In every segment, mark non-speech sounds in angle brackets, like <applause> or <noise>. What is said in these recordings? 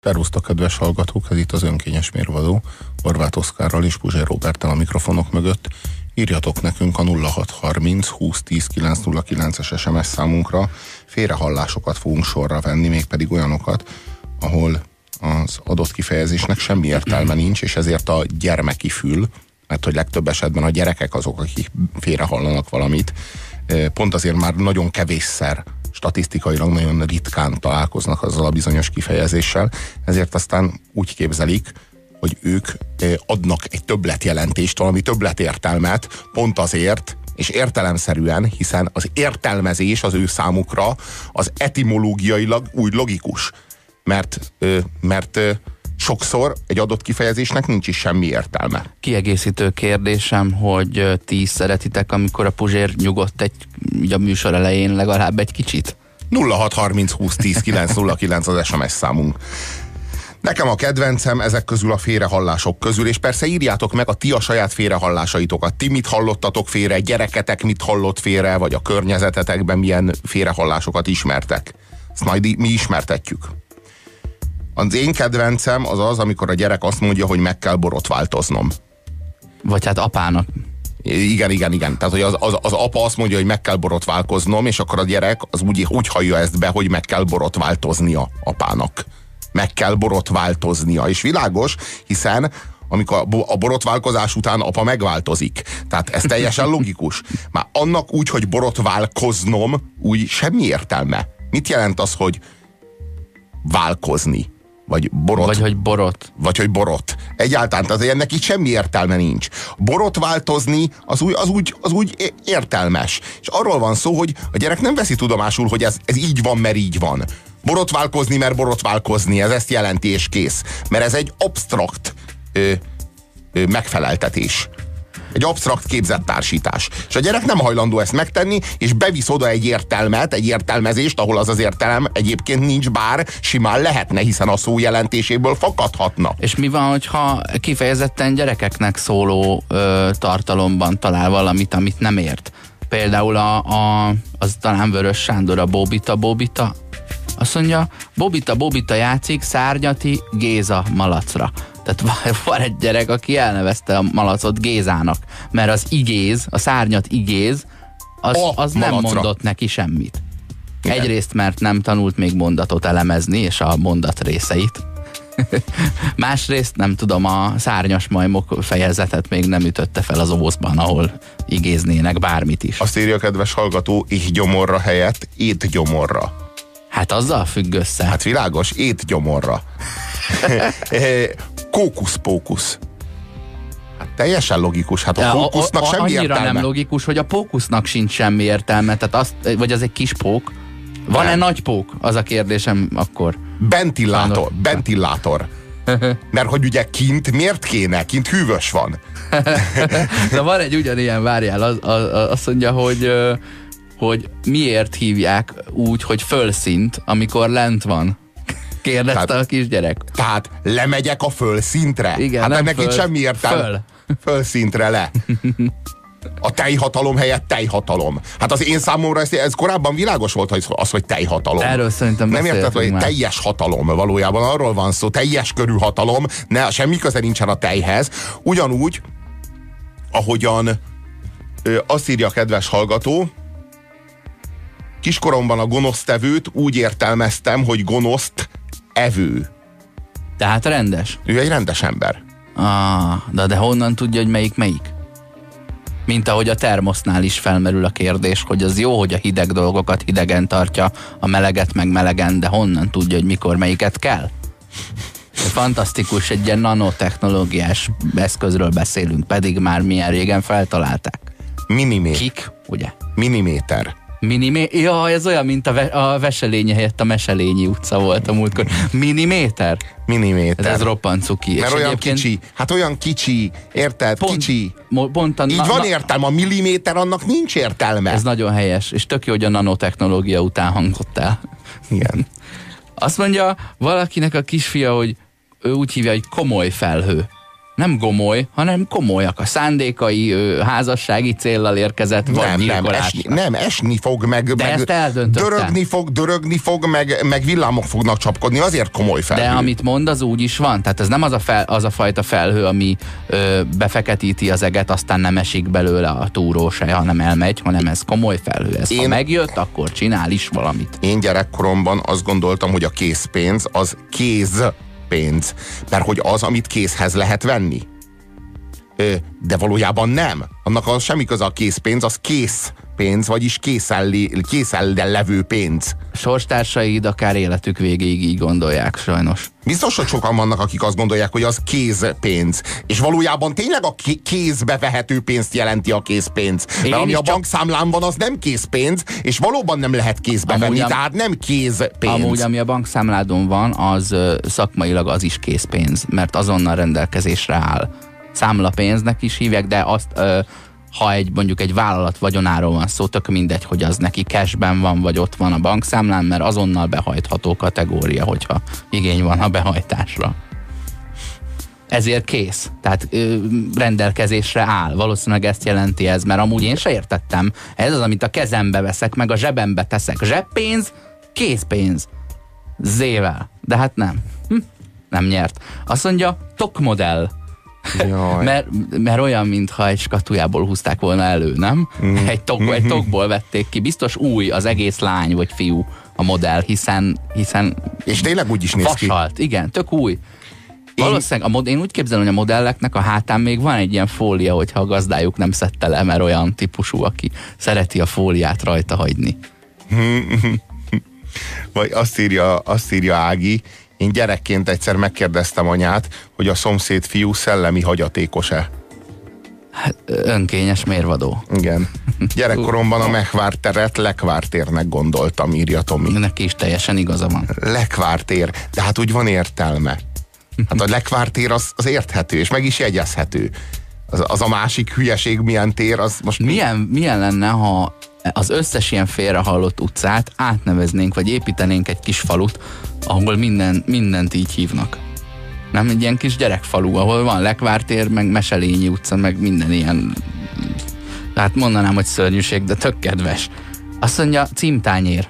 Szerusztok, kedves hallgatók, ez itt az önkényes mérvadó, Horváth Oszkárral és Puzsér Robertel a mikrofonok mögött. Írjatok nekünk a 0630 2010 909-es SMS számunkra. Félrehallásokat fogunk sorra venni, mégpedig olyanokat, ahol az adott kifejezésnek semmi értelme nincs, és ezért a gyermeki fül, mert hogy legtöbb esetben a gyerekek azok, akik félrehallanak valamit, pont azért már nagyon kevésszer statisztikailag nagyon ritkán találkoznak azzal a bizonyos kifejezéssel, ezért aztán úgy képzelik, hogy ők adnak egy többletjelentést, valami többletértelmet pont azért, és értelemszerűen, hiszen az értelmezés az ő számukra az etimológiailag úgy logikus. Mert, mert sokszor egy adott kifejezésnek nincs is semmi értelme. Kiegészítő kérdésem, hogy ti is szeretitek, amikor a Puzsér nyugodt egy, ugye a műsor elején legalább egy kicsit? 0630 20 10 909 az SMS számunk. Nekem a kedvencem ezek közül a félrehallások közül, és persze írjátok meg a ti a saját félrehallásaitokat. Ti mit hallottatok félre, gyereketek mit hallott félre, vagy a környezetetekben milyen félrehallásokat ismertek. Ezt majd mi ismertetjük. Az én kedvencem az az, amikor a gyerek azt mondja, hogy meg kell borotváltoznom. Vagy hát apának. Igen, igen, igen. Tehát, hogy az, az, az apa azt mondja, hogy meg kell borotválkoznom, és akkor a gyerek az úgy, úgy hallja ezt be, hogy meg kell borotváltoznia apának. Meg kell borotváltoznia. És világos, hiszen amikor a borotválkozás után apa megváltozik. Tehát ez teljesen logikus. Már annak úgy, hogy borotválkoznom, úgy semmi értelme. Mit jelent az, hogy válkozni? Vagy borot. Vagy hogy borot. Vagy hogy borot. Egyáltalán, tehát ennek itt semmi értelme nincs. Borot változni, az úgy, az úgy, az úgy értelmes. És arról van szó, hogy a gyerek nem veszi tudomásul, hogy ez, ez így van, mert így van. Borotválkozni, mert borotválkozni, ez ezt jelenti, és kész. Mert ez egy ö, ö, megfeleltetés. Egy absztrakt képzett társítás. És a gyerek nem hajlandó ezt megtenni, és bevisz oda egy értelmet, egy értelmezést, ahol az az értelem egyébként nincs, bár simán lehetne, hiszen a szó jelentéséből fakadhatna. És mi van, hogyha kifejezetten gyerekeknek szóló ö, tartalomban talál valamit, amit nem ért? Például a, a, az talán Vörös Sándor, a Bóbita Bóbita, azt mondja, Bobita Bobita játszik Szárnyati Géza malacra. Tehát <laughs> van egy gyerek, aki elnevezte a malacot Gézának, mert az igéz, a szárnyat igéz, az, az nem mondott neki semmit. Igen. Egyrészt, mert nem tanult még mondatot elemezni, és a mondat részeit. <laughs> Másrészt nem tudom, a szárnyas majmok fejezetet még nem ütötte fel az ózban, ahol igéznének bármit is. Azt írja a kedves hallgató, így gyomorra helyett ét gyomorra. Hát azzal függ össze. Hát világos, ét gyomorra. <laughs> Kókusz-pókusz. Hát teljesen logikus. Hát a pókusznak semmi annyira értelme. nem logikus, hogy a pókusznak sincs semmi értelme. Tehát azt, vagy az egy kis pók. Van-e nagy pók? Az a kérdésem akkor. Bentillátor. Bentillátor. Mert hogy ugye kint miért kéne? Kint hűvös van. <laughs> De van egy ugyanilyen, várjál, az, az, azt mondja, hogy hogy miért hívják úgy, hogy fölszint, amikor lent van kérdezte tehát, a kisgyerek. Tehát lemegyek a fölszintre? Igen, hát nem ennek föl, itt semmi értelme. Föl. <laughs> Fölszintre le. A tejhatalom helyett tejhatalom. Hát az én számomra ez, ez korábban világos volt hogy az, hogy tejhatalom. Erről szerintem Nem érted, hogy már. teljes hatalom valójában arról van szó, teljes körű hatalom, ne, semmi köze nincsen a tejhez. Ugyanúgy, ahogyan ö, azt írja a kedves hallgató, kiskoromban a gonosztevőt úgy értelmeztem, hogy gonoszt evő. Tehát rendes? Ő egy rendes ember. Ah, de, de honnan tudja, hogy melyik melyik? Mint ahogy a termosznál is felmerül a kérdés, hogy az jó, hogy a hideg dolgokat hidegen tartja, a meleget meg melegen, de honnan tudja, hogy mikor melyiket kell? Fantasztikus, egy ilyen nanotechnológiás eszközről beszélünk, pedig már milyen régen feltalálták. Miniméter. Kik, ugye? Miniméter. Minimé... Ja, ez olyan, mint a, ve- a Veselényi helyett a Meselényi utca volt a múltkor. Miniméter? Miniméter. Ez, ez roppant cuki. Mert És olyan egyébként... kicsi. Hát olyan kicsi. Érted? Pont, kicsi. Pont a, Így na, van értelme. A milliméter annak nincs értelme. Ez nagyon helyes. És tök jó, hogy a nanotechnológia után hangzott el. Igen. Azt mondja valakinek a kisfia, hogy ő úgy hívja, hogy komoly felhő. Nem gomoly, hanem komolyak a szándékai, ő házassági céllal érkezett, vagy nem, nem, esni, nem, esni fog, meg, De meg ezt dörögni fog, dörögni fog, meg, meg villámok fognak csapkodni, azért komoly felhő. De amit mond, az úgy is van. Tehát ez nem az a, fel, az a fajta felhő, ami ö, befeketíti az eget, aztán nem esik belőle a túró se, hanem elmegy, hanem ez komoly felhő. Ez Én... ha megjött, akkor csinál is valamit. Én gyerekkoromban azt gondoltam, hogy a készpénz az kéz pénz, mert hogy az, amit készhez lehet venni. De valójában nem. Annak az semmi köze a készpénz, az kész pénz, vagyis készellen levő pénz. Sorstársaid akár életük végéig így gondolják, sajnos. Biztos, hogy sokan vannak, akik azt gondolják, hogy az kézpénz. És valójában tényleg a kézbe vehető pénzt jelenti a készpénz. Én Mert ami a bankszámlán van, az nem készpénz, és valóban nem lehet kézbe amúgy venni, am, tehát nem kézpénz. Amúgy, ami a bankszámládon van, az szakmailag az is készpénz, mert azonnal rendelkezésre áll. Számlapénznek is hívják, de azt ö, ha egy mondjuk egy vállalat vagyonáról van szó, tök mindegy, hogy az neki cashben van, vagy ott van a bankszámlán, mert azonnal behajtható kategória, hogyha igény van a behajtásra. Ezért kész. Tehát ö, rendelkezésre áll. Valószínűleg ezt jelenti ez, mert amúgy én se értettem. Ez az, amit a kezembe veszek, meg a zsebembe teszek. Zseppénz, készpénz. Zével. De hát nem. Hm? Nem nyert. Azt mondja, tokmodell mert, mert olyan, mintha egy skatujából húzták volna elő, nem? Mm. Egy, tok, egy mhm. tokból vették ki. Biztos új az egész lány vagy fiú a modell, hiszen, hiszen és tényleg úgy is néz vasalt. ki. Igen, tök új. Én... Valószínűleg a mod, én úgy képzelem, hogy a modelleknek a hátán még van egy ilyen fólia, hogyha a gazdájuk nem szedte le, mert olyan típusú, aki szereti a fóliát rajta hagyni. <laughs> Vagy azt írja, azt írja Ági, én gyerekként egyszer megkérdeztem anyát, hogy a szomszéd fiú szellemi hagyatékos-e. Hát, önkényes mérvadó. Igen. <laughs> Gyerekkoromban a Mechvárteret Lekvártérnek gondoltam, írja Tomi. Neki is teljesen igaza van. Lekvártér, de hát úgy van értelme. Hát a Lekvártér az, az érthető, és meg is jegyezhető. Az, az a másik hülyeség milyen tér, az most... Milyen, mi? milyen lenne, ha az összes ilyen félrehallott utcát átneveznénk, vagy építenénk egy kis falut, ahol minden, mindent így hívnak. Nem egy ilyen kis gyerekfalu, ahol van Lekvártér, meg Meselényi utca, meg minden ilyen hát mondanám, hogy szörnyűség, de tök kedves. Azt mondja, címtányér.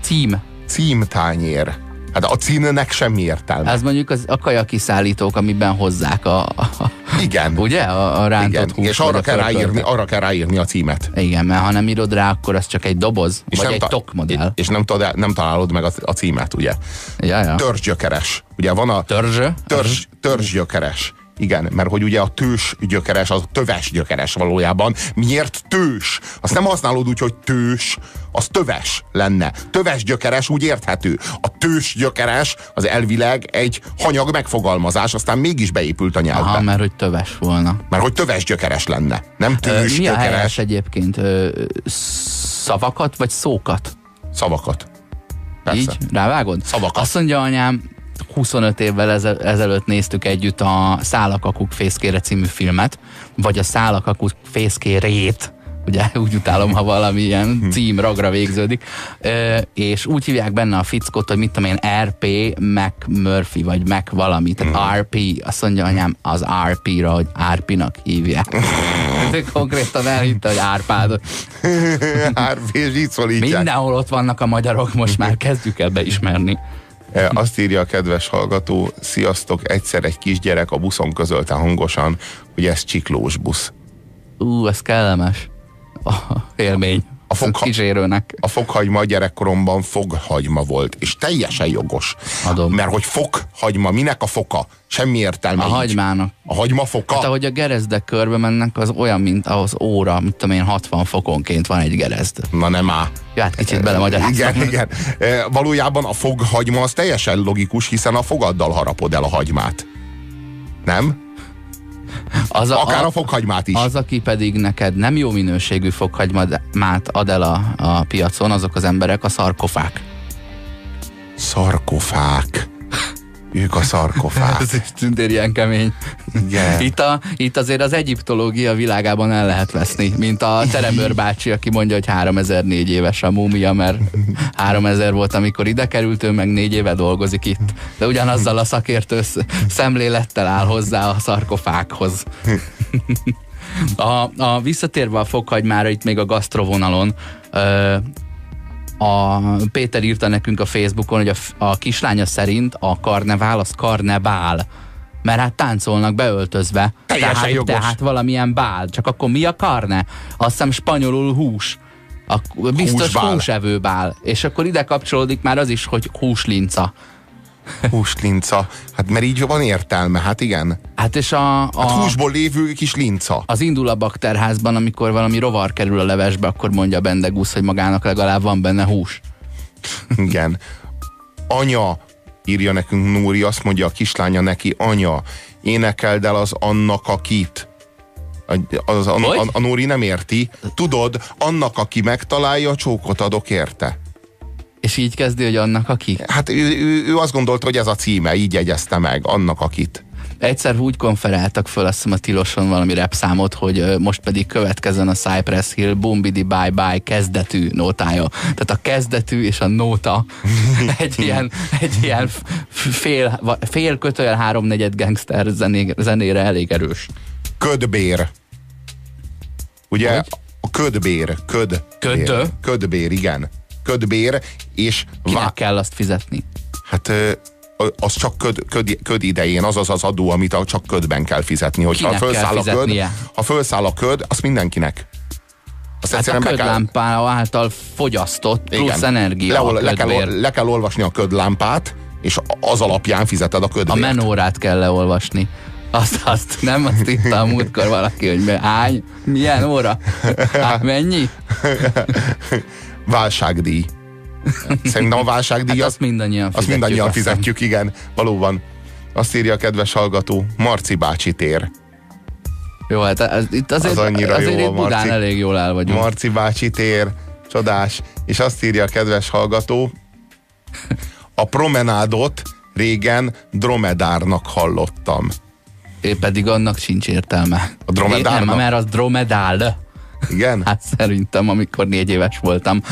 Cím. Címtányér. Hát a címnek semmi értelme. Ez mondjuk az, a kajakiszállítók, amiben hozzák a, a igen. Ugye? A, a rántott Igen. hús, És arra kell, ráírni, arra kell ráírni a címet. Igen, mert ha nem írod rá, akkor az csak egy doboz, és vagy nem egy tokmodell. És nem, tudod, nem találod meg a, a címet, ugye? Ja, ja. Törzsgyökeres. Ugye van a... Törzs? Törzs, törzsgyökeres. Igen, mert hogy ugye a tős gyökeres, az töves gyökeres valójában. Miért tős? Azt nem használod úgy, hogy tős, az töves lenne. Töves gyökeres úgy érthető. A tős gyökeres az elvileg egy hanyag megfogalmazás, aztán mégis beépült a nyelvbe. Aha, mert hogy töves volna. Mert hogy töves gyökeres lenne, nem tős Mi gyökeres. a helyes egyébként? Ö, szavakat vagy szókat? Szavakat. Persze. Így? Rávágod? Szavakat. Azt mondja anyám, 25 évvel ezelőtt néztük együtt a Szálakakuk fészkére című filmet, vagy a Szálakakuk fészkérét, ugye <laughs> úgy utálom, ha valami ilyen hm. cím ragra végződik, ö, és úgy hívják benne a fickot, hogy mit tudom én, RP, Mac Murphy, vagy Mac valami, tehát hm. RP, azt mondja anyám, az RP-ra, hogy Árpinak hívják. <laughs> Konkrétan elhitte, hogy Árpád. <laughs> Árpi, és így szólítják. Mindenhol ott vannak a magyarok, most már kezdjük el beismerni. Azt írja a kedves hallgató, sziasztok, egyszer egy kisgyerek a buszon közölte hangosan, hogy ez csiklós busz. Ú, ez kellemes. A élmény. A, fogha- kísérőnek. a fokhagyma gyerekkoromban foghagyma volt, és teljesen jogos. Adom. Mert hogy fokhagyma, minek a foka? Semmi értelme. A így. hagymának. A hagyma foka? Hát ahogy a gerezdek körbe mennek, az olyan, mint az óra, mit tudom én, 60 fokonként van egy gerezd. Na nem á. Ja, hát kicsit bele magyarázom. Igen, igen. E, valójában a foghagyma az teljesen logikus, hiszen a fogaddal harapod el a hagymát. Nem? Az a, Akár a, a fokhagymát is. Az, aki pedig neked nem jó minőségű fokhagymát ad el a, a piacon, azok az emberek a szarkofák. Szarkofák. Ők a szarkofág. <laughs> Ez is tündér ilyen kemény. Igen. Itt, a, itt azért az egyiptológia világában el lehet veszni, mint a Teremőr bácsi, aki mondja, hogy 3004 éves a múmia, mert 3000 volt, amikor ide került, ő meg négy éve dolgozik itt. De ugyanazzal a szakértő szemlélettel áll hozzá a szarkofághoz. <laughs> A, a visszatérve a fokhagymára, itt még a gasztrovonalon, ö, a Péter írta nekünk a Facebookon, hogy a, a kislánya szerint a karnevál az karnebál. Mert hát táncolnak beöltözve. Teljesen tehát, jogos. tehát valamilyen bál. Csak akkor mi a karne? Azt hiszem spanyolul hús. A, biztos Húsbál. húsevő bál. És akkor ide kapcsolódik már az is, hogy húslinca. Húslinca. Hát mert így van értelme, hát igen. Hát és a, a, Hát húsból lévő kis linca. az indul a bakterházban, amikor valami rovar kerül a levesbe, akkor mondja a bendegusz, hogy magának legalább van benne hús. Igen. Anya, írja nekünk Núri, azt mondja a kislánya neki, anya, énekeld el az annak akit. A- Az, a, a, a Nóri nem érti. Tudod, annak, aki megtalálja, csókot adok érte. És így kezdi, hogy annak aki. Hát ő, ő, ő azt gondolta, hogy ez a címe, így jegyezte meg, annak akit. Egyszer úgy konferáltak föl, azt hiszem a Tiloson valami repszámot, hogy ö, most pedig következzen a Cypress Hill Bombidi Bye Bye kezdetű nótája. Tehát a kezdetű és a nóta <laughs> egy ilyen, egy ilyen fél, fél kötőjel háromnegyed gangster zené, zenére elég erős. Ködbér. Ugye? Hogy? A ködbér. Köd. Ködö? Ködbér, igen. Ködbér, és Kinek vá- kell azt fizetni? hát az csak köd, köd, köd idején, az az az adó, amit a- csak ködben kell fizetni. Hogyha Kinek kell fölszáll a köd, ha fölszáll a köd, az mindenkinek. Azt Hát a be kell, által fogyasztott plusz energia Leol, a le, kell, le kell olvasni a ködlámpát, és az alapján fizeted a A ködvért. menórát kell leolvasni. Azt, azt nem, azt itt a múltkor valaki, hogy hány, milyen óra? Hát mennyi? <laughs> Válságdíj. Szerintem a válságdíj Hát az, azt mindannyian fizetjük. mindannyian azt hiszem. fizetjük, igen, valóban. Azt írja a kedves hallgató, Marci bácsi tér. Jó, hát ez, itt azért, Az annyira azért jó, itt Budán Marci. elég jól el vagyunk. Marci bácsi tér, csodás. És azt írja a kedves hallgató, a promenádot régen dromedárnak hallottam. Én pedig annak sincs értelme. A dromedárnak? Én Nem, mert az dromedál. Igen? Hát szerintem, amikor négy éves voltam.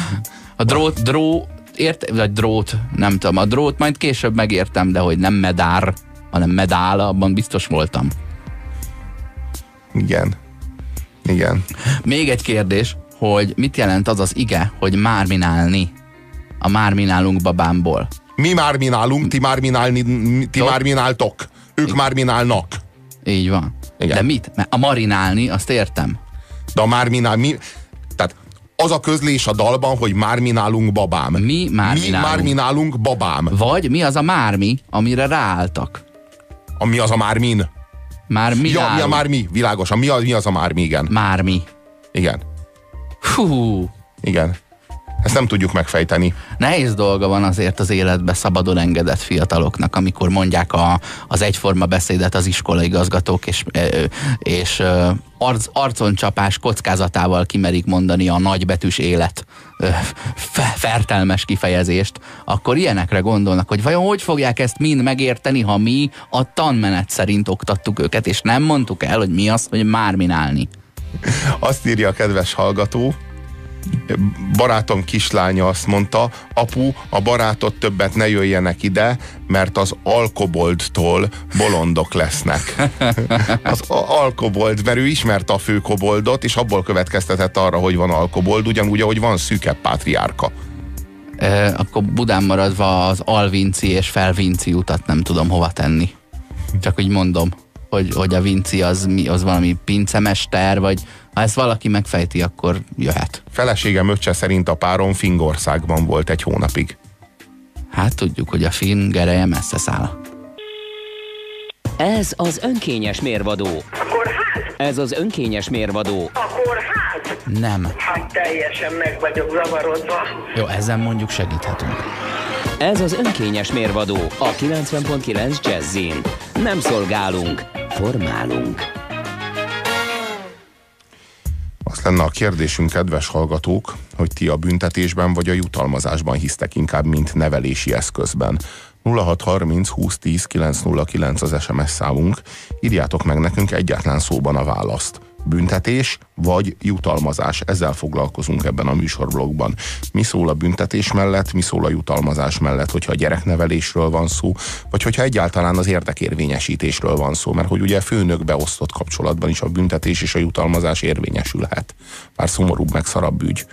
A drót, dró, ért, vagy drót, nem tudom, a drót majd később megértem, de hogy nem medár, hanem medál, abban biztos voltam. Igen. Igen. Még egy kérdés, hogy mit jelent az az ige, hogy márminálni a márminálunk babámból? Mi már minálunk, ti már, minálni, ti Jó. már mináltok. Ők már minálnak. Így van. Igen. De mit? Mert a marinálni, azt értem. De a már minál, mi, tehát az a közlés a dalban, hogy már minálunk babám. Mi már mi minálunk. már minálunk babám. Vagy mi az a mármi, amire ráálltak? Ami az a már min? Már mi Ja, mi a már mi? Világos. Mi az, mi az a már mi? Igen. Mármi. Igen. Hú, Igen. Ezt nem tudjuk megfejteni. nehéz dolga van azért az életbe szabadon engedett fiataloknak, amikor mondják a, az egyforma beszédet az iskolaigazgatók, és, és arc, arconcsapás kockázatával kimerik mondani a nagybetűs élet fe, fertelmes kifejezést, akkor ilyenekre gondolnak, hogy vajon hogy fogják ezt mind megérteni, ha mi a tanmenet szerint oktattuk őket, és nem mondtuk el, hogy mi az, hogy márminálni. Azt írja a kedves hallgató, barátom kislánya azt mondta, apu, a barátot többet ne jöjjenek ide, mert az alkoboldtól bolondok lesznek. <laughs> Az alkobold, mert ő ismerte a főkoboldot, és abból következtetett arra, hogy van alkobold, ugyanúgy, ahogy van szűkebb pátriárka. E, akkor Budán maradva az Alvinci és Felvinci utat nem tudom hova tenni. Csak úgy mondom, hogy, hogy a Vinci az, mi, az valami pincemester, vagy ha ezt valaki megfejti, akkor jöhet. Feleségem öccse szerint a párom Fingországban volt egy hónapig. Hát tudjuk, hogy a finn gereje messze száll. Ez az önkényes mérvadó. Akkor hát, Ez az önkényes mérvadó. akkor hát, Nem. hát teljesen meg vagyok zavarodva. Jó, ezen mondjuk segíthetünk. Ez az önkényes mérvadó a 90.9 Jazzin. Nem szolgálunk, formálunk. Az lenne a kérdésünk, kedves hallgatók, hogy ti a büntetésben vagy a jutalmazásban hisztek inkább, mint nevelési eszközben. 0630 2010 909 az SMS számunk. Írjátok meg nekünk egyáltalán szóban a választ. Büntetés vagy jutalmazás. Ezzel foglalkozunk ebben a műsorblogban. Mi szól a büntetés mellett, mi szól a jutalmazás mellett, hogyha a gyereknevelésről van szó, vagy hogyha egyáltalán az érdekérvényesítésről van szó, mert hogy ugye főnök beosztott kapcsolatban is a büntetés és a jutalmazás érvényesülhet. Bár szomorúbb, meg szarabb ügy.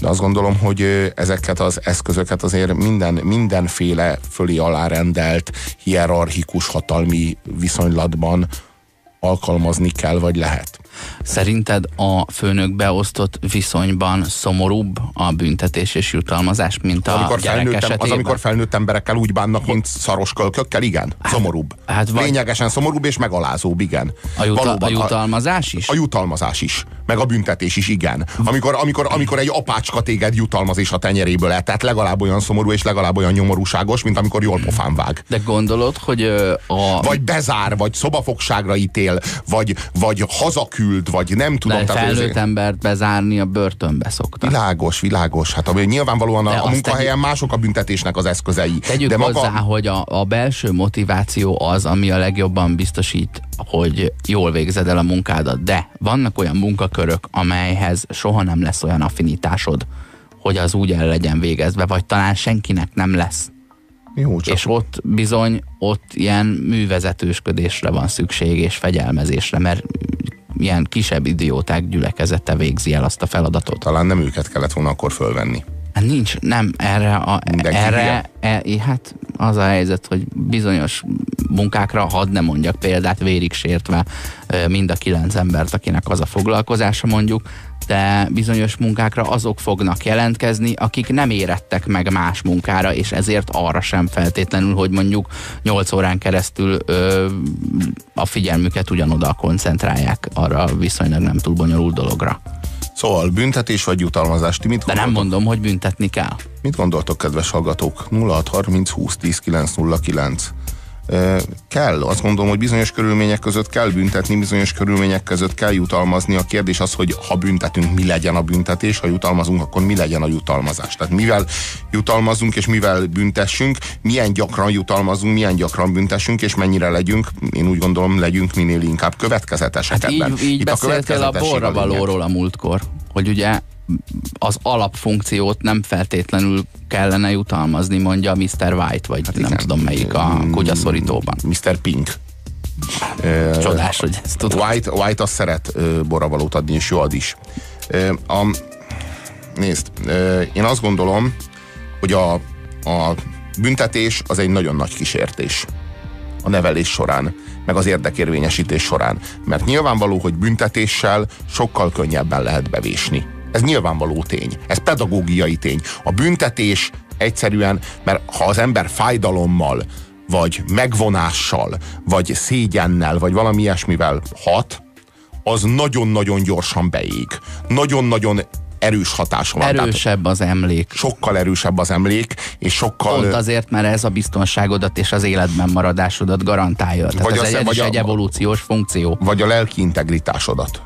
De azt gondolom, hogy ezeket az eszközöket azért minden, mindenféle fölé alárendelt, hierarchikus hatalmi viszonylatban alkalmazni kell, vagy lehet. Szerinted a főnök beosztott viszonyban szomorúbb a büntetés és jutalmazás, mint a amikor gyerek esetében? Az, amikor felnőtt emberekkel úgy bánnak, mint szaros kölkökkel, igen, hát, szomorúbb. Hát vagy... Lényegesen szomorúbb és megalázóbb, igen. A, juta, Valóban, a jutalmazás is? A, a jutalmazás is, meg a büntetés is, igen. Amikor, amikor, amikor egy apácska téged jutalmaz és a tenyeréből el, tehát legalább olyan szomorú és legalább olyan nyomorúságos, mint amikor jól pofán vág. De gondolod, hogy a... Vagy bezár, vagy szobafogságra ítél, vagy, vagy hazaküld, vagy nem tudom. De felnőtt azért... embert bezárni a börtönbe szokta. Világos, világos. Hát ami nyilvánvalóan a, a munkahelyen tegy... mások a büntetésnek az eszközei. Tegyük de maga... hozzá, hogy a, a belső motiváció az, ami a legjobban biztosít, hogy jól végzed el a munkádat. De vannak olyan munkakörök, amelyhez soha nem lesz olyan affinitásod, hogy az úgy el legyen végezve, vagy talán senkinek nem lesz. Jó, csak... És ott bizony, ott ilyen művezetősködésre van szükség, és fegyelmezésre, mert ilyen kisebb idióták gyülekezete végzi el azt a feladatot. Talán nem őket kellett volna akkor fölvenni. Hát nincs, nem, erre, a, erre e, hát az a helyzet, hogy bizonyos munkákra, hadd ne mondjak példát, vérig sértve mind a kilenc embert, akinek az a foglalkozása mondjuk, de bizonyos munkákra azok fognak jelentkezni, akik nem érettek meg más munkára, és ezért arra sem feltétlenül, hogy mondjuk 8 órán keresztül ö, a figyelmüket ugyanoda koncentrálják arra viszonylag nem túl bonyolult dologra. Szóval büntetés vagy jutalmazás? Ti mit De nem mondom, hogy büntetni kell. Mit gondoltok, kedves hallgatók? 0630 20 10 909 kell, azt gondolom, hogy bizonyos körülmények között kell büntetni, bizonyos körülmények között kell jutalmazni. A kérdés az, hogy ha büntetünk, mi legyen a büntetés, ha jutalmazunk, akkor mi legyen a jutalmazás. Tehát mivel jutalmazunk és mivel büntessünk, milyen gyakran jutalmazunk, milyen gyakran büntessünk, és mennyire legyünk, én úgy gondolom, legyünk minél inkább következetesek hát ebben. Így, így Itt beszéltél a, a borra valóról a múltkor, hogy ugye az alapfunkciót nem feltétlenül kellene jutalmazni, mondja Mr. White, vagy hát nem igen. tudom melyik a mm, kutyaszorítóban. Mr. Pink. <laughs> Csodás, hogy ezt tudod. White, White azt szeret boravalót adni, és jó ad is. A, nézd, én azt gondolom, hogy a, a büntetés az egy nagyon nagy kísértés a nevelés során, meg az érdekérvényesítés során. Mert nyilvánvaló, hogy büntetéssel sokkal könnyebben lehet bevésni ez nyilvánvaló tény. Ez pedagógiai tény. A büntetés egyszerűen, mert ha az ember fájdalommal, vagy megvonással, vagy szégyennel, vagy valami ilyesmivel hat, az nagyon-nagyon gyorsan beég. Nagyon-nagyon erős hatása van. Erősebb az emlék. Sokkal erősebb az emlék, és sokkal... Pont azért, mert ez a biztonságodat és az életben maradásodat garantálja. Tehát vagy ez, az, egy, vagy a, egy evolúciós funkció. Vagy a lelki integritásodat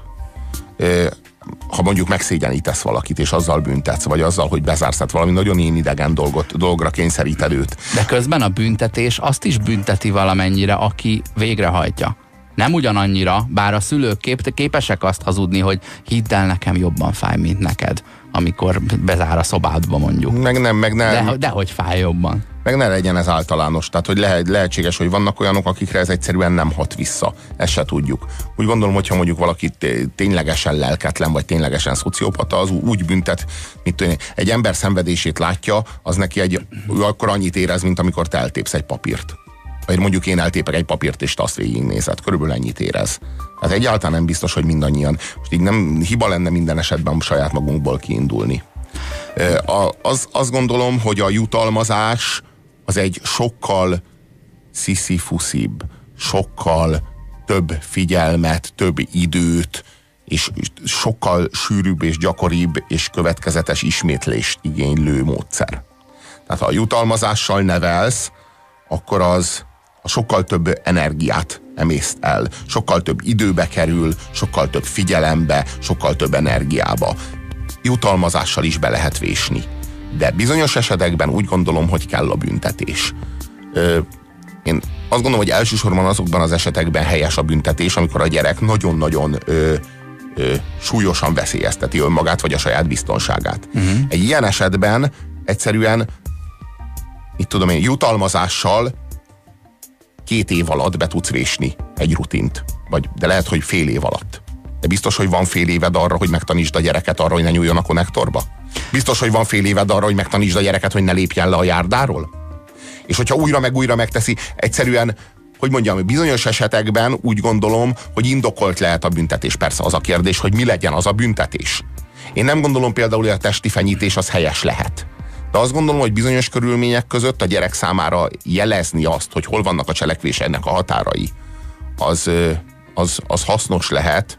ha mondjuk megszégyenítesz valakit, és azzal büntetsz, vagy azzal, hogy bezársz, tehát valami nagyon én idegen dolgot, dolgra kényszeríted őt. De közben a büntetés azt is bünteti valamennyire, aki végrehajtja. Nem ugyanannyira, bár a szülők kép- képesek azt hazudni, hogy hidd el nekem jobban fáj, mint neked, amikor bezár a szobádba mondjuk. Meg nem, meg nem. De, de hogy fáj jobban meg ne legyen ez általános. Tehát, hogy lehet, lehetséges, hogy vannak olyanok, akikre ez egyszerűen nem hat vissza. Ezt se tudjuk. Úgy gondolom, hogyha mondjuk valaki ténylegesen lelketlen, vagy ténylegesen szociopata, az úgy büntet, mint tudom, egy ember szenvedését látja, az neki egy, akkor annyit érez, mint amikor te eltépsz egy papírt. Vagy mondjuk én eltépek egy papírt, és azt végignézed. Körülbelül ennyit érez. Hát egyáltalán nem biztos, hogy mindannyian. Most így nem hiba lenne minden esetben saját magunkból kiindulni. Az, azt gondolom, hogy a jutalmazás az egy sokkal sziszifuszibb, sokkal több figyelmet, több időt, és sokkal sűrűbb és gyakoribb és következetes ismétlést igénylő módszer. Tehát ha a jutalmazással nevelsz, akkor az a sokkal több energiát emészt el, sokkal több időbe kerül, sokkal több figyelembe, sokkal több energiába. Jutalmazással is be lehet vésni de bizonyos esetekben úgy gondolom, hogy kell a büntetés. Ö, én azt gondolom, hogy elsősorban azokban az esetekben helyes a büntetés, amikor a gyerek nagyon-nagyon ö, ö, súlyosan veszélyezteti önmagát vagy a saját biztonságát. Uh-huh. Egy ilyen esetben egyszerűen, mit tudom én, jutalmazással két év alatt be tudsz vésni egy rutint. Vagy, de lehet, hogy fél év alatt. De biztos, hogy van fél éved arra, hogy megtanítsd a gyereket arra, hogy ne nyúljon a konnektorba? Biztos, hogy van fél éved arra, hogy megtanítsd a gyereket, hogy ne lépjen le a járdáról? És hogyha újra meg újra megteszi, egyszerűen hogy mondjam, bizonyos esetekben úgy gondolom, hogy indokolt lehet a büntetés. Persze az a kérdés, hogy mi legyen az a büntetés. Én nem gondolom például, hogy a testi fenyítés az helyes lehet. De azt gondolom, hogy bizonyos körülmények között a gyerek számára jelezni azt, hogy hol vannak a cselekvésének a határai, az, az, az hasznos lehet,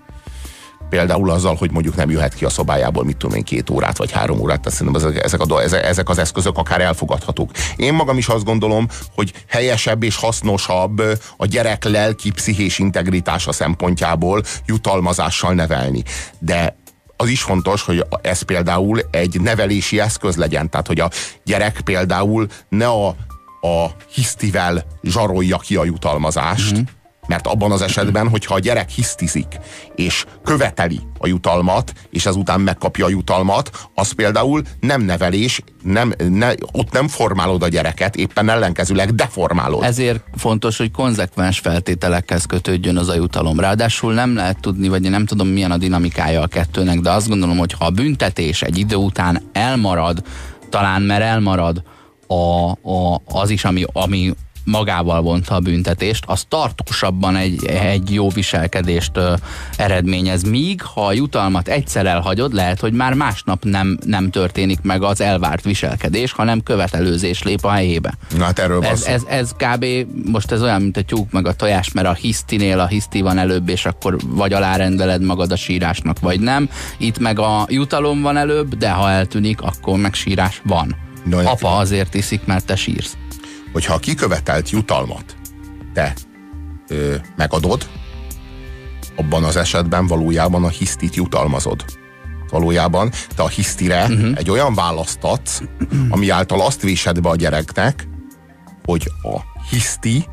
például azzal, hogy mondjuk nem jöhet ki a szobájából, mit tudom én, két órát vagy három órát, tehát szerintem ezek, ezek, a, ezek az eszközök akár elfogadhatók. Én magam is azt gondolom, hogy helyesebb és hasznosabb a gyerek lelki, pszichés integritása szempontjából jutalmazással nevelni. De az is fontos, hogy ez például egy nevelési eszköz legyen. Tehát, hogy a gyerek például ne a, a hisztivel zsarolja ki a jutalmazást, mm-hmm mert abban az esetben, hogyha a gyerek hisztizik, és követeli a jutalmat, és ezután megkapja a jutalmat, az például nem nevelés, nem, ne, ott nem formálod a gyereket, éppen ellenkezőleg deformálod. Ezért fontos, hogy konzekvens feltételekhez kötődjön az a jutalom. Ráadásul nem lehet tudni, vagy én nem tudom milyen a dinamikája a kettőnek, de azt gondolom, hogy ha a büntetés egy idő után elmarad, talán mert elmarad a, a, az is, ami, ami magával vonta a büntetést, az tartósabban egy, egy jó viselkedést ö, eredményez. Míg, ha a jutalmat egyszer elhagyod, lehet, hogy már másnap nem, nem történik meg az elvárt viselkedés, hanem követelőzés lép a helyébe. Na hát erről ez, ez, ez kb. most ez olyan, mint a tyúk meg a tojás, mert a hisztinél a hiszti van előbb, és akkor vagy alárendeled magad a sírásnak, vagy nem. Itt meg a jutalom van előbb, de ha eltűnik, akkor meg sírás van. No, Apa azért iszik, mert te sírsz hogyha a kikövetelt jutalmat te ö, megadod, abban az esetben valójában a hisztit jutalmazod. Valójában te a hisztire uh-huh. egy olyan választ adsz, ami által azt vésed be a gyereknek, hogy a hiszti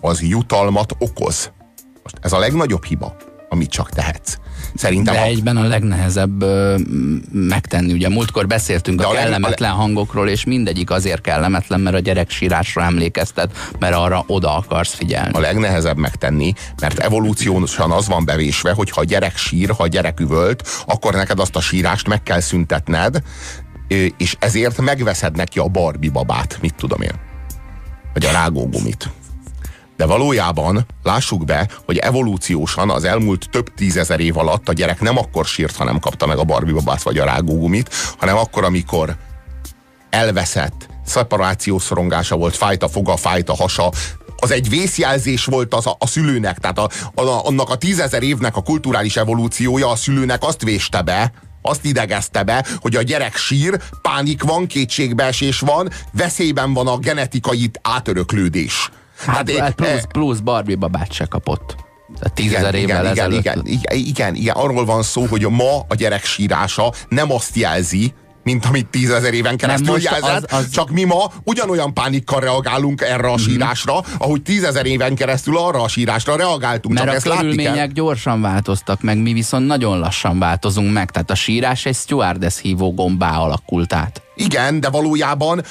az jutalmat okoz. Most ez a legnagyobb hiba, amit csak tehetsz. Szerintem De a... egyben a legnehezebb ö, megtenni. Ugye múltkor beszéltünk De a, a kellemetlen leg... hangokról, és mindegyik azért kellemetlen, mert a gyerek sírásra emlékeztet, mert arra oda akarsz figyelni. A legnehezebb megtenni, mert evolúciósan az van bevésve, hogy ha a gyerek sír, ha a gyerek üvölt, akkor neked azt a sírást meg kell szüntetned, és ezért megveszed neki a Barbie babát, mit tudom én. Vagy a rágógumit. De valójában lássuk be, hogy evolúciósan az elmúlt több tízezer év alatt a gyerek nem akkor sírt, ha nem kapta meg a Barbie babát vagy a rágógumit, hanem akkor, amikor elveszett, szeparációs szorongása volt, fájt a foga, fájt a hasa, az egy vészjelzés volt az a, a szülőnek, tehát a, a, annak a tízezer évnek a kulturális evolúciója a szülőnek azt véste be, azt idegezte be, hogy a gyerek sír, pánik van, kétségbeesés van, veszélyben van a genetikai átöröklődés. Hát, hát, hát plusz, plusz Barbie babát se kapott. Tízezer évvel igen, igen, igen, igen, igen, arról van szó, hogy ma a gyerek sírása nem azt jelzi, mint amit tízezer éven keresztül jelzett, az, az... csak mi ma ugyanolyan pánikkal reagálunk erre a mm. sírásra, ahogy tízezer éven keresztül arra a sírásra reagáltunk. Mert csak a körülmények gyorsan változtak meg, mi viszont nagyon lassan változunk meg, tehát a sírás egy stewardess hívó gombá alakult át. Igen, de valójában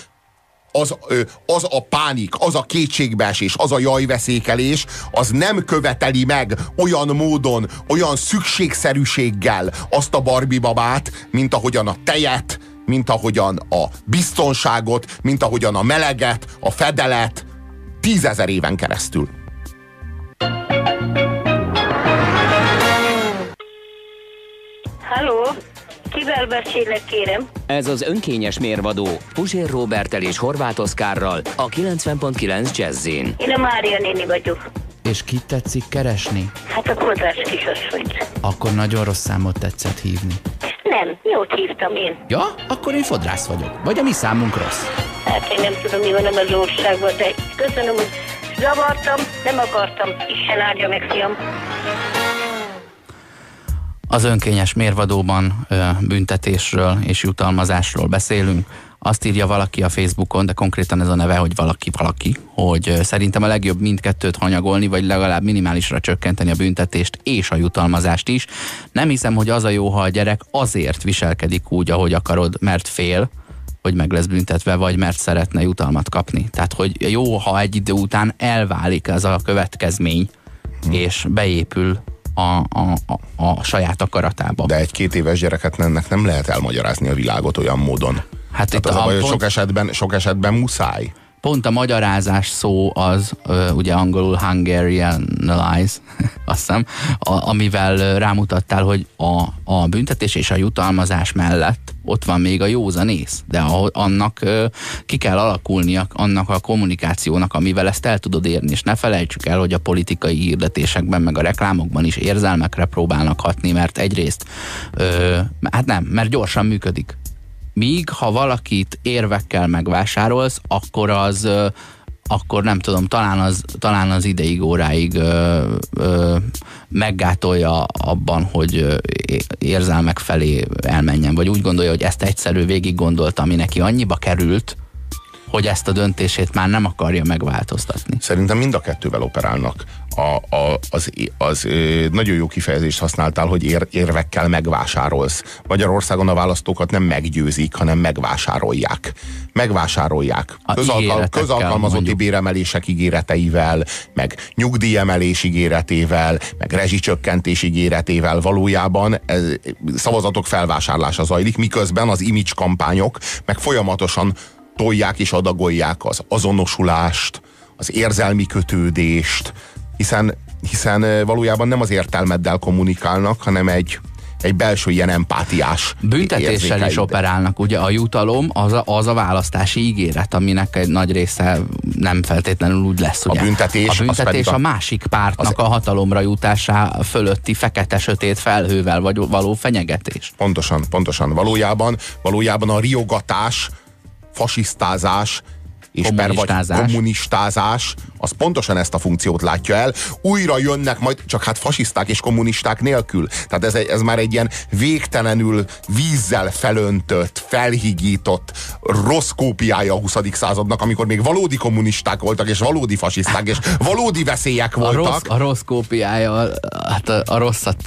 az, az a pánik, az a kétségbeesés, az a jajveszékelés, az nem követeli meg olyan módon, olyan szükségszerűséggel azt a Barbie babát, mint ahogyan a tejet, mint ahogyan a biztonságot, mint ahogyan a meleget, a fedelet, tízezer éven keresztül. Halló? Kivel beszélek, kérem? Ez az önkényes mérvadó Puzsér Robertel és Horváth Oszkárral a 90.9 Jazzin. Én a Mária néni vagyok. És kit tetszik keresni? Hát a kodrás kisasszonyt. Akkor nagyon rossz számot tetszett hívni. Nem, jót hívtam én. Ja? Akkor én fodrász vagyok. Vagy a mi számunk rossz? Hát én nem tudom, mi van az országban, de köszönöm, hogy zavartam, nem akartam. Isten áldja meg, fiam. Az önkényes mérvadóban büntetésről és jutalmazásról beszélünk. Azt írja valaki a Facebookon, de konkrétan ez a neve, hogy valaki valaki, hogy szerintem a legjobb mindkettőt hanyagolni, vagy legalább minimálisra csökkenteni a büntetést és a jutalmazást is. Nem hiszem, hogy az a jó, ha a gyerek azért viselkedik úgy, ahogy akarod, mert fél, hogy meg lesz büntetve, vagy mert szeretne jutalmat kapni. Tehát, hogy jó, ha egy idő után elválik ez a következmény, hmm. és beépül a, a, a, a saját akaratába. De egy két éves gyereket ennek nem lehet elmagyarázni a világot olyan módon. Hát Tehát itt az a, a baj, pont... sok, esetben, sok esetben muszáj pont a magyarázás szó az, ugye angolul Hungarianize, <laughs> azt hiszem, a, amivel rámutattál, hogy a, a büntetés és a jutalmazás mellett ott van még a józanész, de annak ki kell alakulnia, annak a kommunikációnak, amivel ezt el tudod érni, és ne felejtsük el, hogy a politikai hirdetésekben, meg a reklámokban is érzelmekre próbálnak hatni, mert egyrészt, ö, hát nem, mert gyorsan működik Míg ha valakit érvekkel megvásárolsz, akkor az akkor nem tudom, talán az, talán az ideig, óráig ö, ö, meggátolja abban, hogy érzelmek felé elmenjen, vagy úgy gondolja, hogy ezt egyszerű végig gondolta, ami neki annyiba került, hogy ezt a döntését már nem akarja megváltoztatni. Szerintem mind a kettővel operálnak. A, a, az, az nagyon jó kifejezést használtál, hogy ér, érvekkel megvásárolsz. Magyarországon a választókat nem meggyőzik, hanem megvásárolják. Megvásárolják. Közalkal, közalkalmazotti béremelések ígéreteivel, meg nyugdíjemelés ígéretével, meg rezsicsökkentés ígéretével valójában ez, szavazatok felvásárlása zajlik, miközben az image kampányok meg folyamatosan tolják és adagolják az azonosulást, az érzelmi kötődést, hiszen, hiszen valójában nem az értelmeddel kommunikálnak, hanem egy, egy belső ilyen empátiás Büntetéssel is operálnak, ugye a jutalom az a, az a választási ígéret, aminek egy nagy része nem feltétlenül úgy lesz. Ugye? A büntetés, a, büntetés a, a másik pártnak az... a hatalomra jutásá fölötti fekete-sötét felhővel vagy való fenyegetés. Pontosan, pontosan. Valójában, valójában a riogatás fasisztázás, és per vagy kommunistázás, az pontosan ezt a funkciót látja el. Újra jönnek majd, csak hát fasiszták és kommunisták nélkül. Tehát ez, ez már egy ilyen végtelenül vízzel felöntött, felhigított, rossz kópiája a 20. századnak, amikor még valódi kommunisták voltak, és valódi fasiszták, és valódi veszélyek voltak. A rossz, a rossz kópiája, hát a, a rosszat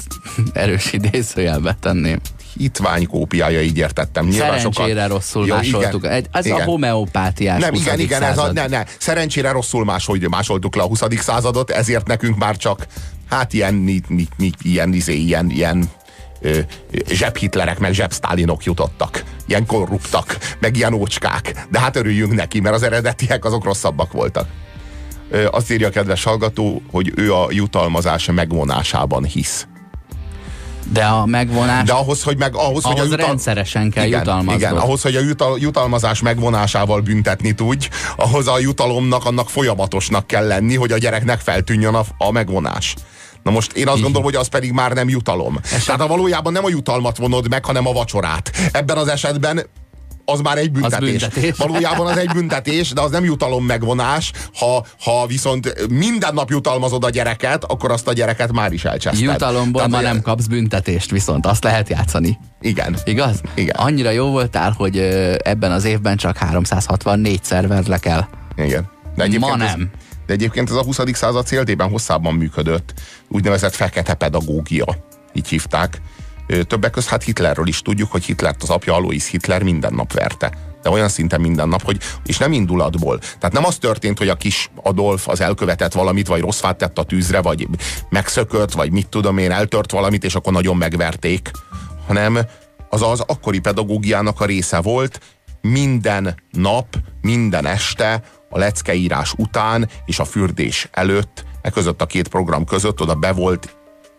erős idézőjelbe tenném hitvány kópiája, így értettem. Nyilván Szerencsére sokat... rosszul Jó, másoltuk. Igen, ez igen. a homeopátiás Nem, igen, igen, ez a, ne, ne. Szerencsére rosszul másol, másoltuk le a 20. századot, ezért nekünk már csak hát ilyen, mi, mi, mi, ilyen, izé, ilyen, ilyen ö, zsebhitlerek, meg zsebsztálinok jutottak. Ilyen korruptak, meg ilyen ócskák. De hát örüljünk neki, mert az eredetiek azok rosszabbak voltak. Ö, azt írja a kedves hallgató, hogy ő a jutalmazás megvonásában hisz. De a megvonás... De ahhoz, hogy, meg, ahhoz, ahhoz hogy a jutal... rendszeresen kell igen, jutalmazni. Igen, ahhoz, hogy a jutal, jutalmazás megvonásával büntetni tudj, ahhoz a jutalomnak annak folyamatosnak kell lenni, hogy a gyereknek feltűnjön a, a megvonás. Na most én azt gondolom, hogy az pedig már nem jutalom. Eset... Tehát a valójában nem a jutalmat vonod meg, hanem a vacsorát. Ebben az esetben az már egy büntetés. Az büntetés. Valójában az egy büntetés, de az nem jutalom megvonás. Ha, ha viszont minden nap jutalmazod a gyereket, akkor azt a gyereket már is elcseszted. Jutalomból Tehát, ma nem kapsz büntetést, viszont azt lehet játszani. Igen. Igaz? Igen. Annyira jó voltál, hogy ebben az évben csak 364 szerverre kell. Igen. De ma nem. Ez, de egyébként ez a 20. század céltében hosszában működött. Úgynevezett fekete pedagógia. Így hívták Többek között hát Hitlerről is tudjuk, hogy Hitlert az apja Alois Hitler minden nap verte de olyan szinten minden nap, hogy és nem indulatból. Tehát nem az történt, hogy a kis Adolf az elkövetett valamit, vagy rossz fát tett a tűzre, vagy megszökött, vagy mit tudom én, eltört valamit, és akkor nagyon megverték, hanem az az akkori pedagógiának a része volt, minden nap, minden este, a leckeírás után és a fürdés előtt, e között a két program között oda be volt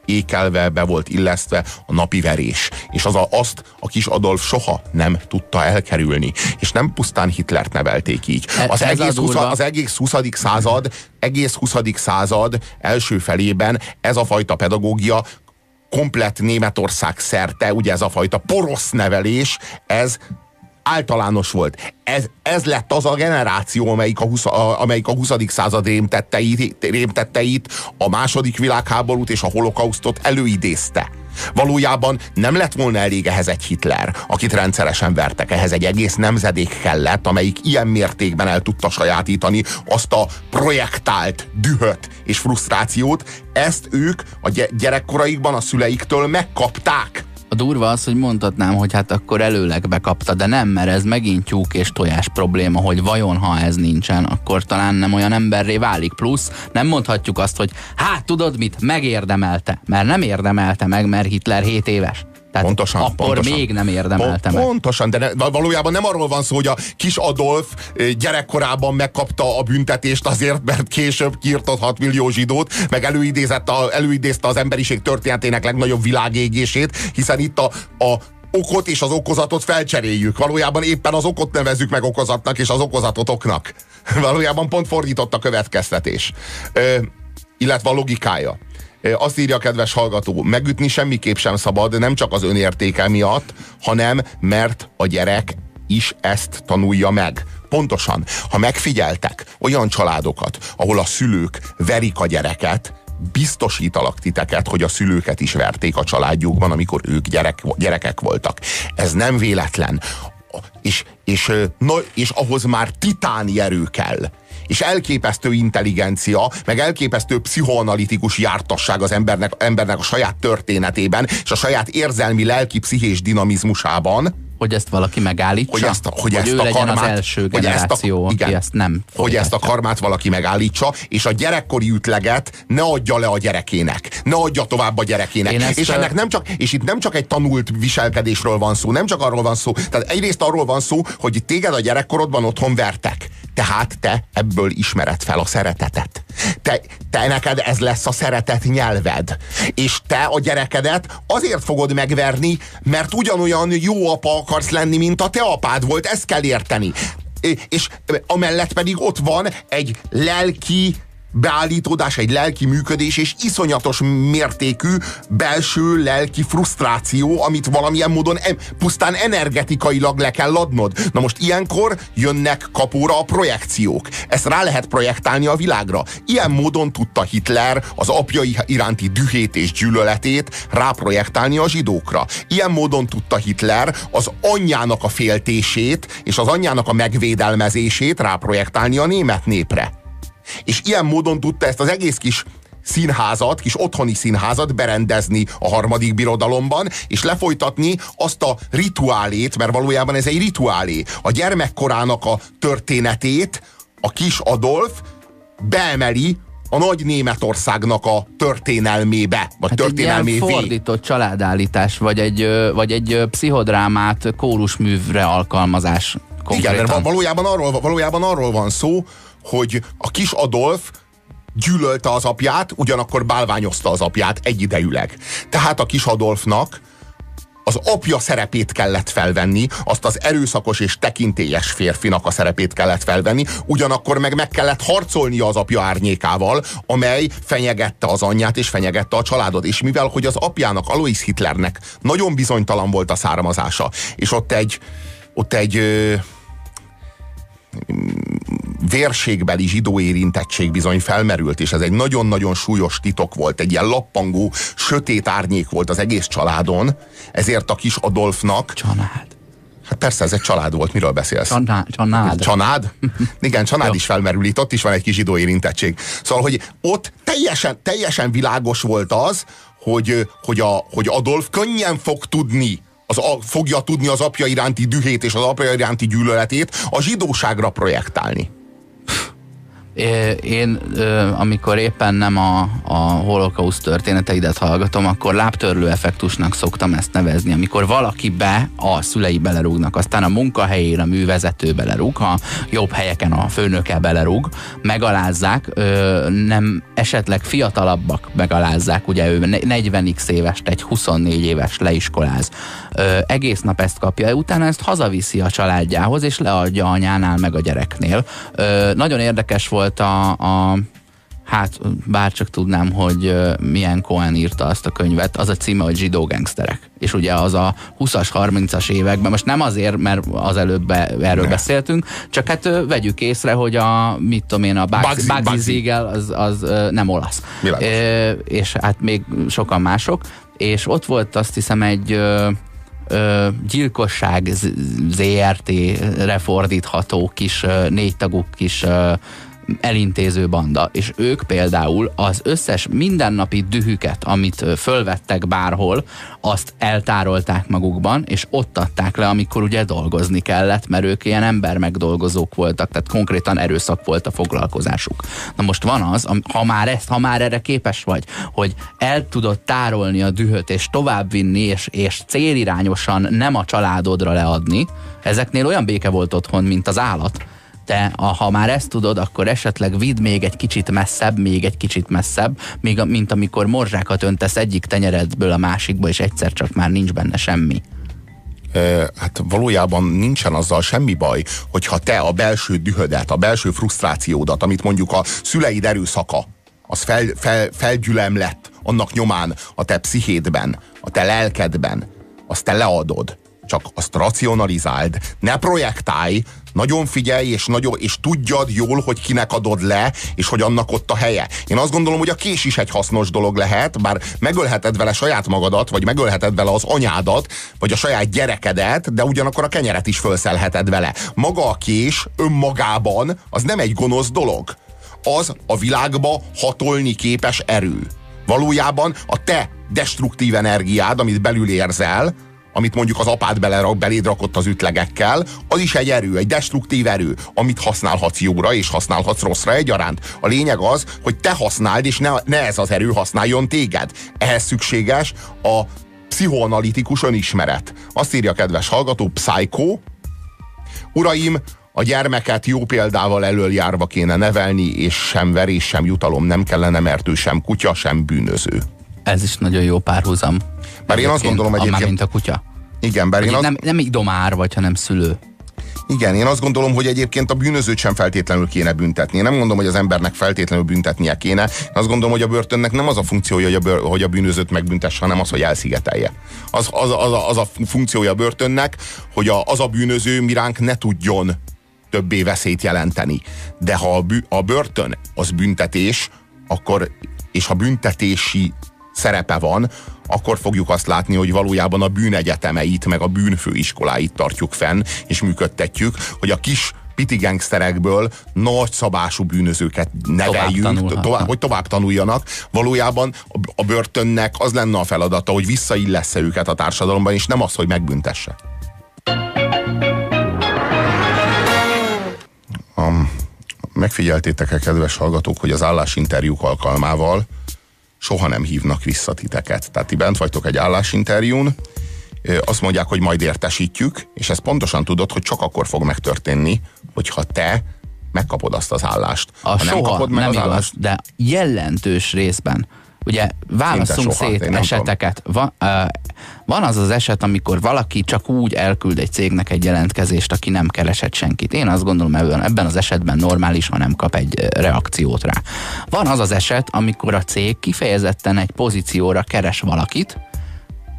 ékelve, be volt illesztve a napi verés. És az a, azt a kis Adolf soha nem tudta elkerülni. És nem pusztán Hitlert nevelték így. E, az, egész, 20, az egész 20. század, egész 20. század első felében ez a fajta pedagógia komplett Németország szerte, ugye ez a fajta porosz nevelés, ez általános volt. Ez, ez lett az a generáció, amelyik a, 20, a, amelyik a 20. század rémtetteit, rémtetteit, a második világháborút és a holokausztot előidézte. Valójában nem lett volna elég ehhez egy Hitler, akit rendszeresen vertek. Ehhez egy egész nemzedék kellett, amelyik ilyen mértékben el tudta sajátítani azt a projektált dühöt és frusztrációt. Ezt ők a gyerekkoraikban a szüleiktől megkapták. A durva az, hogy mondhatnám, hogy hát akkor előleg bekapta, de nem, mert ez megint tyúk és tojás probléma, hogy vajon ha ez nincsen, akkor talán nem olyan emberré válik. Plusz nem mondhatjuk azt, hogy hát tudod mit, megérdemelte, mert nem érdemelte meg, mert Hitler 7 éves. Tehát pontosan, akkor pontosan. még nem érdemelte meg. Pontosan, de ne, valójában nem arról van szó, hogy a kis Adolf gyerekkorában megkapta a büntetést azért, mert később kiirtott 6 millió zsidót, meg előidézett a, előidézte az emberiség történetének legnagyobb világégését, hiszen itt a, a okot és az okozatot felcseréljük. Valójában éppen az okot nevezzük meg okozatnak, és az okozatot oknak. <laughs> Valójában pont fordított a következtetés. Ö, illetve a logikája. Azt írja a kedves hallgató, megütni semmiképp sem szabad, nem csak az önértéke miatt, hanem mert a gyerek is ezt tanulja meg. Pontosan, ha megfigyeltek olyan családokat, ahol a szülők verik a gyereket, biztosítalak titeket, hogy a szülőket is verték a családjukban, amikor ők gyerek, gyerekek voltak. Ez nem véletlen. És, és, és ahhoz már titáni erő kell és elképesztő intelligencia, meg elképesztő pszichoanalitikus jártasság az embernek, embernek a saját történetében, és a saját érzelmi, lelki, pszichés dinamizmusában, hogy ezt valaki megállítsa? Hogy ezt, hogy, hogy ezt ő a karmát, az első generáció, hogy ezt a, igen, ezt nem Hogy ezt a karmát valaki megállítsa, és a gyerekkori ütleget ne adja le a gyerekének. Ne adja tovább a gyerekének. és, ennek nem csak, és itt nem csak egy tanult viselkedésről van szó, nem csak arról van szó. Tehát egyrészt arról van szó, hogy téged a gyerekkorodban otthon vertek. Tehát te ebből ismered fel a szeretetet. Te, te neked ez lesz a szeretet nyelved. És te a gyerekedet azért fogod megverni, mert ugyanolyan jó apa akarsz lenni, mint a te apád volt. Ezt kell érteni. És amellett pedig ott van egy lelki beállítódás, egy lelki működés és iszonyatos mértékű belső lelki frusztráció, amit valamilyen módon em, pusztán energetikailag le kell adnod. Na most ilyenkor jönnek kapóra a projekciók. Ezt rá lehet projektálni a világra. Ilyen módon tudta Hitler az apjai iránti dühét és gyűlöletét ráprojektálni a zsidókra. Ilyen módon tudta Hitler az anyjának a féltését és az anyjának a megvédelmezését ráprojektálni a német népre. És ilyen módon tudta ezt az egész kis színházat, kis otthoni színházat berendezni a harmadik birodalomban, és lefolytatni azt a rituálét, mert valójában ez egy rituálé. A gyermekkorának a történetét a kis Adolf beemeli a nagy Németországnak a történelmébe, vagy hát történelmévé. Egy fordított családállítás, vagy egy, vagy egy pszichodrámát kórusművre alkalmazás. Konkrétan. Igen, mert valójában arról, valójában arról van szó, hogy a kis Adolf gyűlölte az apját, ugyanakkor bálványozta az apját egyidejűleg. Tehát a kis Adolfnak az apja szerepét kellett felvenni, azt az erőszakos és tekintélyes férfinak a szerepét kellett felvenni, ugyanakkor meg meg kellett harcolnia az apja árnyékával, amely fenyegette az anyját és fenyegette a családot. És mivel, hogy az apjának, Alois Hitlernek nagyon bizonytalan volt a származása, és ott egy, ott egy vérségbeli zsidó érintettség bizony felmerült, és ez egy nagyon-nagyon súlyos titok volt, egy ilyen lappangó, sötét árnyék volt az egész családon, ezért a kis Adolfnak... Család. Hát persze, ez egy család volt, miről beszélsz? Csanád. Csanád? Csanád? Igen, csanád is felmerül, itt ott is van egy kis zsidó érintettség. Szóval, hogy ott teljesen, teljesen világos volt az, hogy, hogy, a, hogy Adolf könnyen fog tudni az a, fogja tudni az apja iránti dühét és az apja iránti gyűlöletét a zsidóságra projektálni. Én, amikor éppen nem a, a holokauszt történeteidet hallgatom, akkor lábtörlő effektusnak szoktam ezt nevezni, amikor valaki be, a szülei belerúgnak, aztán a munkahelyén a művezető belerúg, ha jobb helyeken a főnöke belerúg, megalázzák, nem esetleg fiatalabbak megalázzák, ugye ő 40x éves, egy 24 éves leiskoláz, egész nap ezt kapja, utána ezt hazaviszi a családjához, és leadja anyánál meg a gyereknél. Nagyon érdekes volt volt a, a hát bár csak tudnám, hogy milyen Cohen írta azt a könyvet, az a címe, hogy zsidó gangsterek. És ugye az a 20-as, 30-as években, most nem azért, mert az előbb erről ne. beszéltünk, csak hát vegyük észre, hogy a, mit tudom én, a Bugsy, Bugsy, Bugsy, az, az nem olasz. E, és hát még sokan mások. És ott volt azt hiszem egy ö, gyilkosság ZRT-re fordítható kis négytagú kis ö, elintéző banda, és ők például az összes mindennapi dühüket, amit fölvettek bárhol, azt eltárolták magukban, és ott adták le, amikor ugye dolgozni kellett, mert ők ilyen ember megdolgozók voltak, tehát konkrétan erőszak volt a foglalkozásuk. Na most van az, ha már ezt, ha már erre képes vagy, hogy el tudod tárolni a dühöt, és továbbvinni, és, és célirányosan nem a családodra leadni, ezeknél olyan béke volt otthon, mint az állat te, ha már ezt tudod, akkor esetleg vidd még egy kicsit messzebb, még egy kicsit messzebb, még, mint amikor morzsákat öntesz egyik tenyeredből a másikba, és egyszer csak már nincs benne semmi. Hát valójában nincsen azzal semmi baj, hogyha te a belső dühödet, a belső frusztrációdat, amit mondjuk a szüleid erőszaka, az fel, fel, felgyülem lett annak nyomán a te pszichédben, a te lelkedben, azt te leadod. Csak azt racionalizáld, ne projektálj, nagyon figyelj, és, nagyon, és tudjad jól, hogy kinek adod le, és hogy annak ott a helye. Én azt gondolom, hogy a kés is egy hasznos dolog lehet, bár megölheted vele saját magadat, vagy megölheted vele az anyádat, vagy a saját gyerekedet, de ugyanakkor a kenyeret is felszelheted vele. Maga a kés önmagában az nem egy gonosz dolog. Az a világba hatolni képes erő. Valójában a te destruktív energiád, amit belül érzel, amit mondjuk az apád belerak, beléd rakott az ütlegekkel, az is egy erő, egy destruktív erő, amit használhatsz jóra és használhatsz rosszra egyaránt. A lényeg az, hogy te használd, és ne, ne ez az erő használjon téged. Ehhez szükséges a pszichoanalitikus önismeret. Azt írja a kedves hallgató, Psycho, Uraim, a gyermeket jó példával elöljárva kéne nevelni, és sem verés, sem jutalom nem kellene, mert ő sem kutya, sem bűnöző. Ez is nagyon jó párhuzam. Bár én azt gondolom egyébként... Mint a kutya. Igen, bár én azt... nem, nem idomár vagy, hanem szülő. Igen, én azt gondolom, hogy egyébként a bűnözőt sem feltétlenül kéne büntetni. Én nem gondolom, hogy az embernek feltétlenül büntetnie kéne. Én azt gondolom, hogy a börtönnek nem az a funkciója, hogy a, bőr, hogy a bűnözőt megbüntesse, hanem az, hogy elszigetelje. Az, az, az, a, az a funkciója a börtönnek, hogy a, az a bűnöző miránk ne tudjon többé veszélyt jelenteni. De ha a, bű, a börtön az büntetés, akkor és ha büntetési szerepe van, akkor fogjuk azt látni, hogy valójában a bűnegyetemeit, meg a bűnfőiskoláit tartjuk fenn, és működtetjük, hogy a kis piti gangsterekből nagy szabású bűnözőket neveljünk, tovább tovább, hogy tovább tanuljanak. Valójában a börtönnek az lenne a feladata, hogy visszaillesse őket a társadalomban, és nem az, hogy megbüntesse. Um, megfigyeltétek-e, kedves hallgatók, hogy az állásinterjúk alkalmával soha nem hívnak vissza titeket. Tehát ti bent vagytok egy állásinterjún, azt mondják, hogy majd értesítjük, és ezt pontosan tudod, hogy csak akkor fog megtörténni, hogyha te megkapod azt az állást. A ha soha nem kapod meg nem az igaz, állást, de jelentős részben Ugye válaszunk szét eseteket. Van, uh, van az az eset, amikor valaki csak úgy elküld egy cégnek egy jelentkezést, aki nem keresett senkit. Én azt gondolom, ebben, ebben az esetben normális, ha nem kap egy reakciót rá. Van az az eset, amikor a cég kifejezetten egy pozícióra keres valakit,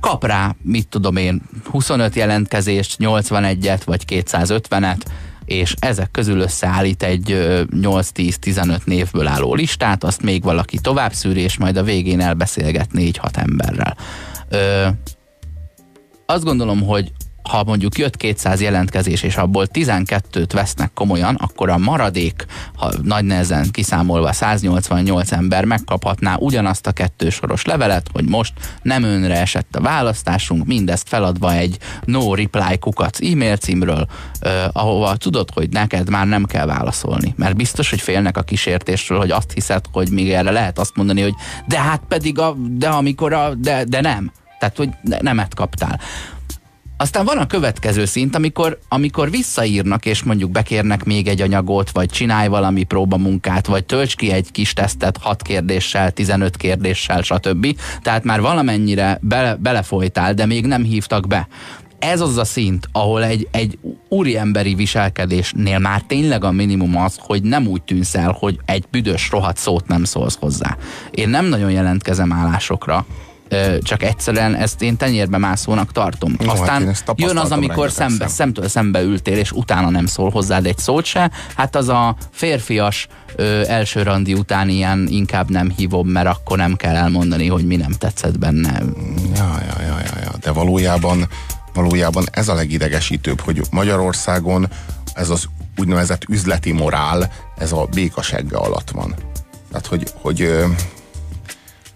kap rá, mit tudom én, 25 jelentkezést, 81-et vagy 250-et, és ezek közül összeállít egy 8-10-15 névből álló listát, azt még valaki tovább szűri, és majd a végén elbeszélget 4-6 emberrel. Ö, azt gondolom, hogy ha mondjuk jött 200 jelentkezés, és abból 12-t vesznek komolyan, akkor a maradék, ha nagy nehezen kiszámolva 188 ember megkaphatná ugyanazt a kettősoros levelet, hogy most nem önre esett a választásunk, mindezt feladva egy no reply kukac e-mail címről, eh, ahova tudod, hogy neked már nem kell válaszolni, mert biztos, hogy félnek a kísértésről, hogy azt hiszed, hogy még erre lehet azt mondani, hogy de hát pedig a, de amikor a, de, de nem. Tehát, hogy nemet kaptál. Aztán van a következő szint, amikor, amikor visszaírnak, és mondjuk bekérnek még egy anyagot, vagy csinálj valami próbamunkát, vagy tölts ki egy kis tesztet 6 kérdéssel, 15 kérdéssel, stb. Tehát már valamennyire bele, belefolytál, de még nem hívtak be ez az a szint, ahol egy, egy úriemberi viselkedésnél már tényleg a minimum az, hogy nem úgy tűnsz el, hogy egy büdös rohadt szót nem szólsz hozzá. Én nem nagyon jelentkezem állásokra, csak egyszerűen ezt én tenyérbe mászónak tartom. Jó, Aztán hát jön az, amikor szembe, szem. szemtől szembe ültél, és utána nem szól hozzád egy szót se. Hát az a férfias ö, első randi után ilyen inkább nem hívom, mert akkor nem kell elmondani, hogy mi nem tetszett benne. Ja, ja, ja, ja, ja. de valójában, valójában ez a legidegesítőbb, hogy Magyarországon ez az úgynevezett üzleti morál, ez a békasegge alatt van. Tehát, hogy, hogy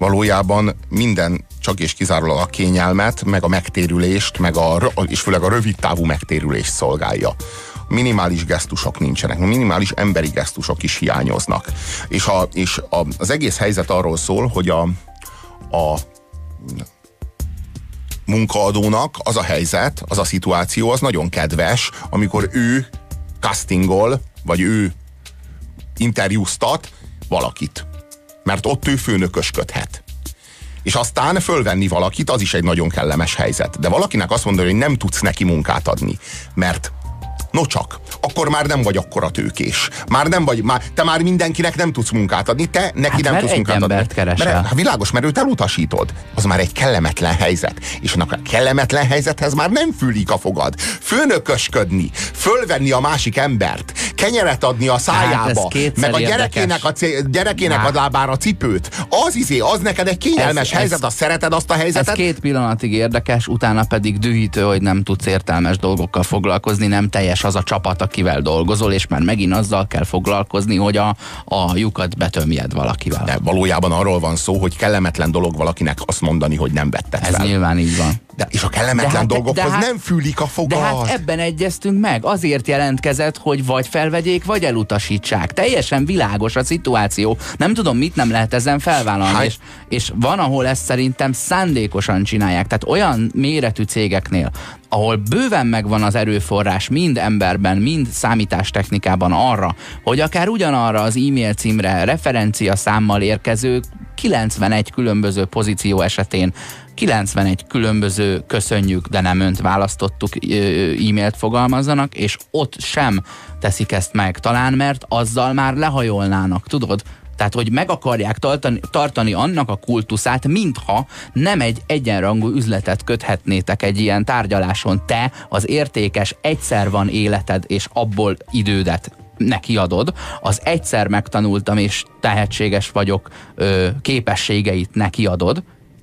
valójában minden csak és kizárólag a kényelmet, meg a megtérülést, meg a, és főleg a rövid távú megtérülést szolgálja. Minimális gesztusok nincsenek, minimális emberi gesztusok is hiányoznak. És, a, és a, az egész helyzet arról szól, hogy a, a munkaadónak az a helyzet, az a szituáció, az nagyon kedves, amikor ő castingol, vagy ő interjúztat valakit mert ott ő főnökösködhet. És aztán fölvenni valakit, az is egy nagyon kellemes helyzet. De valakinek azt mondani, hogy nem tudsz neki munkát adni, mert No csak, akkor már nem vagy akkora tőkés. Már nem vagy, már, te már mindenkinek nem tudsz munkát adni, te neki hát nem tudsz munkát adni. Keresel. Mert, hát világos, mert őt elutasítod. Az már egy kellemetlen helyzet. És annak a kellemetlen helyzethez már nem fülik a fogad. Főnökösködni, fölvenni a másik embert, kenyeret adni a szájába, hát meg a gyerekének, a, gyerekének hát. a lábára cipőt. Az izé, az neked egy kényelmes ez, helyzet, ez, azt szereted azt a helyzetet. Ez két pillanatig érdekes, utána pedig dühítő, hogy nem tudsz értelmes dolgokkal foglalkozni, nem teljes az a csapat, akivel dolgozol, és már megint azzal kell foglalkozni, hogy a, a lyukat betömjed valakivel. De valójában arról van szó, hogy kellemetlen dolog valakinek azt mondani, hogy nem vetted Ez fel. nyilván így van. De, és a kellemetlen de hát, dolgokhoz de hát, nem fűlik a fogad. De hát ebben egyeztünk meg. Azért jelentkezett, hogy vagy felvegyék, vagy elutasítsák. Teljesen világos a szituáció. Nem tudom, mit nem lehet ezen felvállalni. Hát. És, és van, ahol ezt szerintem szándékosan csinálják. Tehát olyan méretű cégeknél, ahol bőven megvan az erőforrás mind emberben, mind számítástechnikában arra, hogy akár ugyanarra az e-mail címre referencia számmal érkező 91 különböző pozíció esetén 91 különböző köszönjük, de nem önt választottuk e-mailt fogalmazzanak, és ott sem teszik ezt meg. Talán mert azzal már lehajolnának, tudod? Tehát, hogy meg akarják tartani, tartani annak a kultuszát, mintha nem egy egyenrangú üzletet köthetnétek egy ilyen tárgyaláson. Te az értékes, egyszer van életed, és abból idődet neki adod, az egyszer megtanultam, és tehetséges vagyok ö, képességeit neki adod,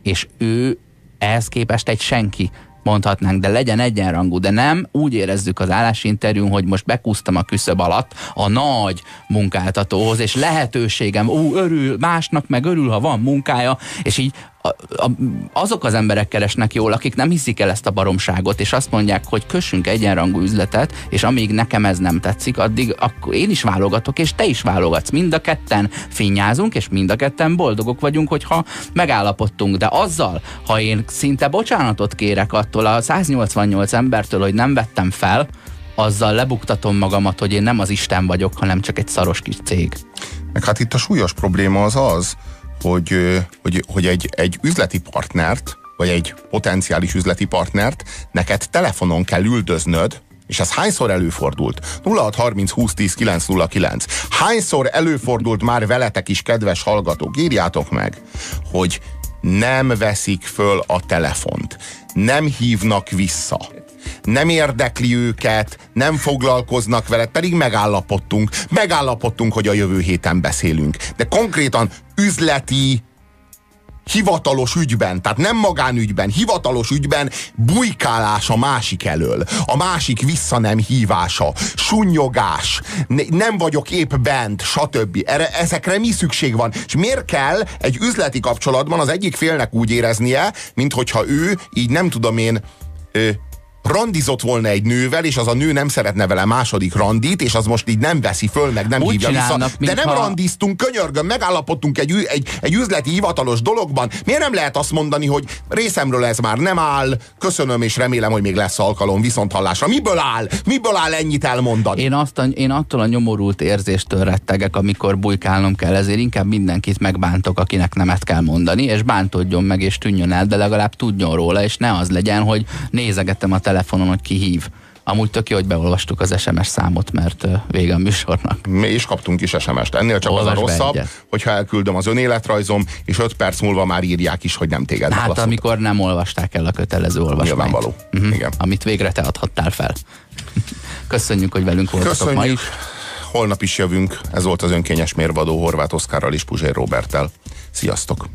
és ő ehhez képest egy senki mondhatnánk, de legyen egyenrangú, de nem úgy érezzük az állásinterjún, hogy most bekúztam a küszöb alatt a nagy munkáltatóhoz, és lehetőségem, ú, örül, másnak meg örül, ha van munkája, és így a, azok az emberek keresnek jól, akik nem hiszik el ezt a baromságot, és azt mondják, hogy kössünk egyenrangú üzletet, és amíg nekem ez nem tetszik, addig akkor én is válogatok, és te is válogatsz. Mind a ketten finnyázunk, és mind a ketten boldogok vagyunk, hogyha megállapodtunk. De azzal, ha én szinte bocsánatot kérek attól a 188 embertől, hogy nem vettem fel, azzal lebuktatom magamat, hogy én nem az Isten vagyok, hanem csak egy szaros kis cég. Meg hát itt a súlyos probléma az az, hogy, hogy, hogy egy, egy üzleti partnert, vagy egy potenciális üzleti partnert neked telefonon kell üldöznöd, és ez hányszor előfordult? 0630 20 10 909. Hányszor előfordult már veletek is, kedves hallgatók? Írjátok meg, hogy nem veszik föl a telefont, nem hívnak vissza nem érdekli őket, nem foglalkoznak vele, pedig megállapodtunk, megállapodtunk, hogy a jövő héten beszélünk. De konkrétan üzleti, hivatalos ügyben, tehát nem magánügyben, hivatalos ügyben bujkálás a másik elől, a másik vissza nem hívása, sunnyogás, nem vagyok épp bent, stb. Erre, ezekre mi szükség van? És miért kell egy üzleti kapcsolatban az egyik félnek úgy éreznie, mint hogyha ő így nem tudom én randizott volna egy nővel, és az a nő nem szeretne vele második randit, és az most így nem veszi föl, meg nem Úgy hívja vissza. De nem ha... randiztunk, könyörgön, megállapodtunk egy, egy, egy üzleti hivatalos dologban. Miért nem lehet azt mondani, hogy részemről ez már nem áll, köszönöm, és remélem, hogy még lesz alkalom viszont hallásra. Miből áll? Miből áll ennyit elmondani? Én, azt a, én attól a nyomorult érzéstől rettegek, amikor bujkálnom kell, ezért inkább mindenkit megbántok, akinek nemet kell mondani, és bántódjon meg, és tűnjön el, de legalább tudjon róla, és ne az legyen, hogy nézegettem a tele telefonon, hogy ki hív. Amúgy tök jó, hogy beolvastuk az SMS számot, mert vége a műsornak. Mi is kaptunk is SMS-t. Ennél csak Olvasd az a rosszabb, egyet. hogyha elküldöm az önéletrajzom, és öt perc múlva már írják is, hogy nem téged Hát válaszoltak. amikor nem olvasták el a kötelező olvasmányt. Nyilvánvaló. Igen. Amit végre te adhattál fel. <laughs> Köszönjük, hogy velünk voltatok ma Köszönjük. is. Holnap is jövünk. Ez volt az önkényes mérvadó Horváth Oszkárral és Puzsér Roberttel. Sziasztok!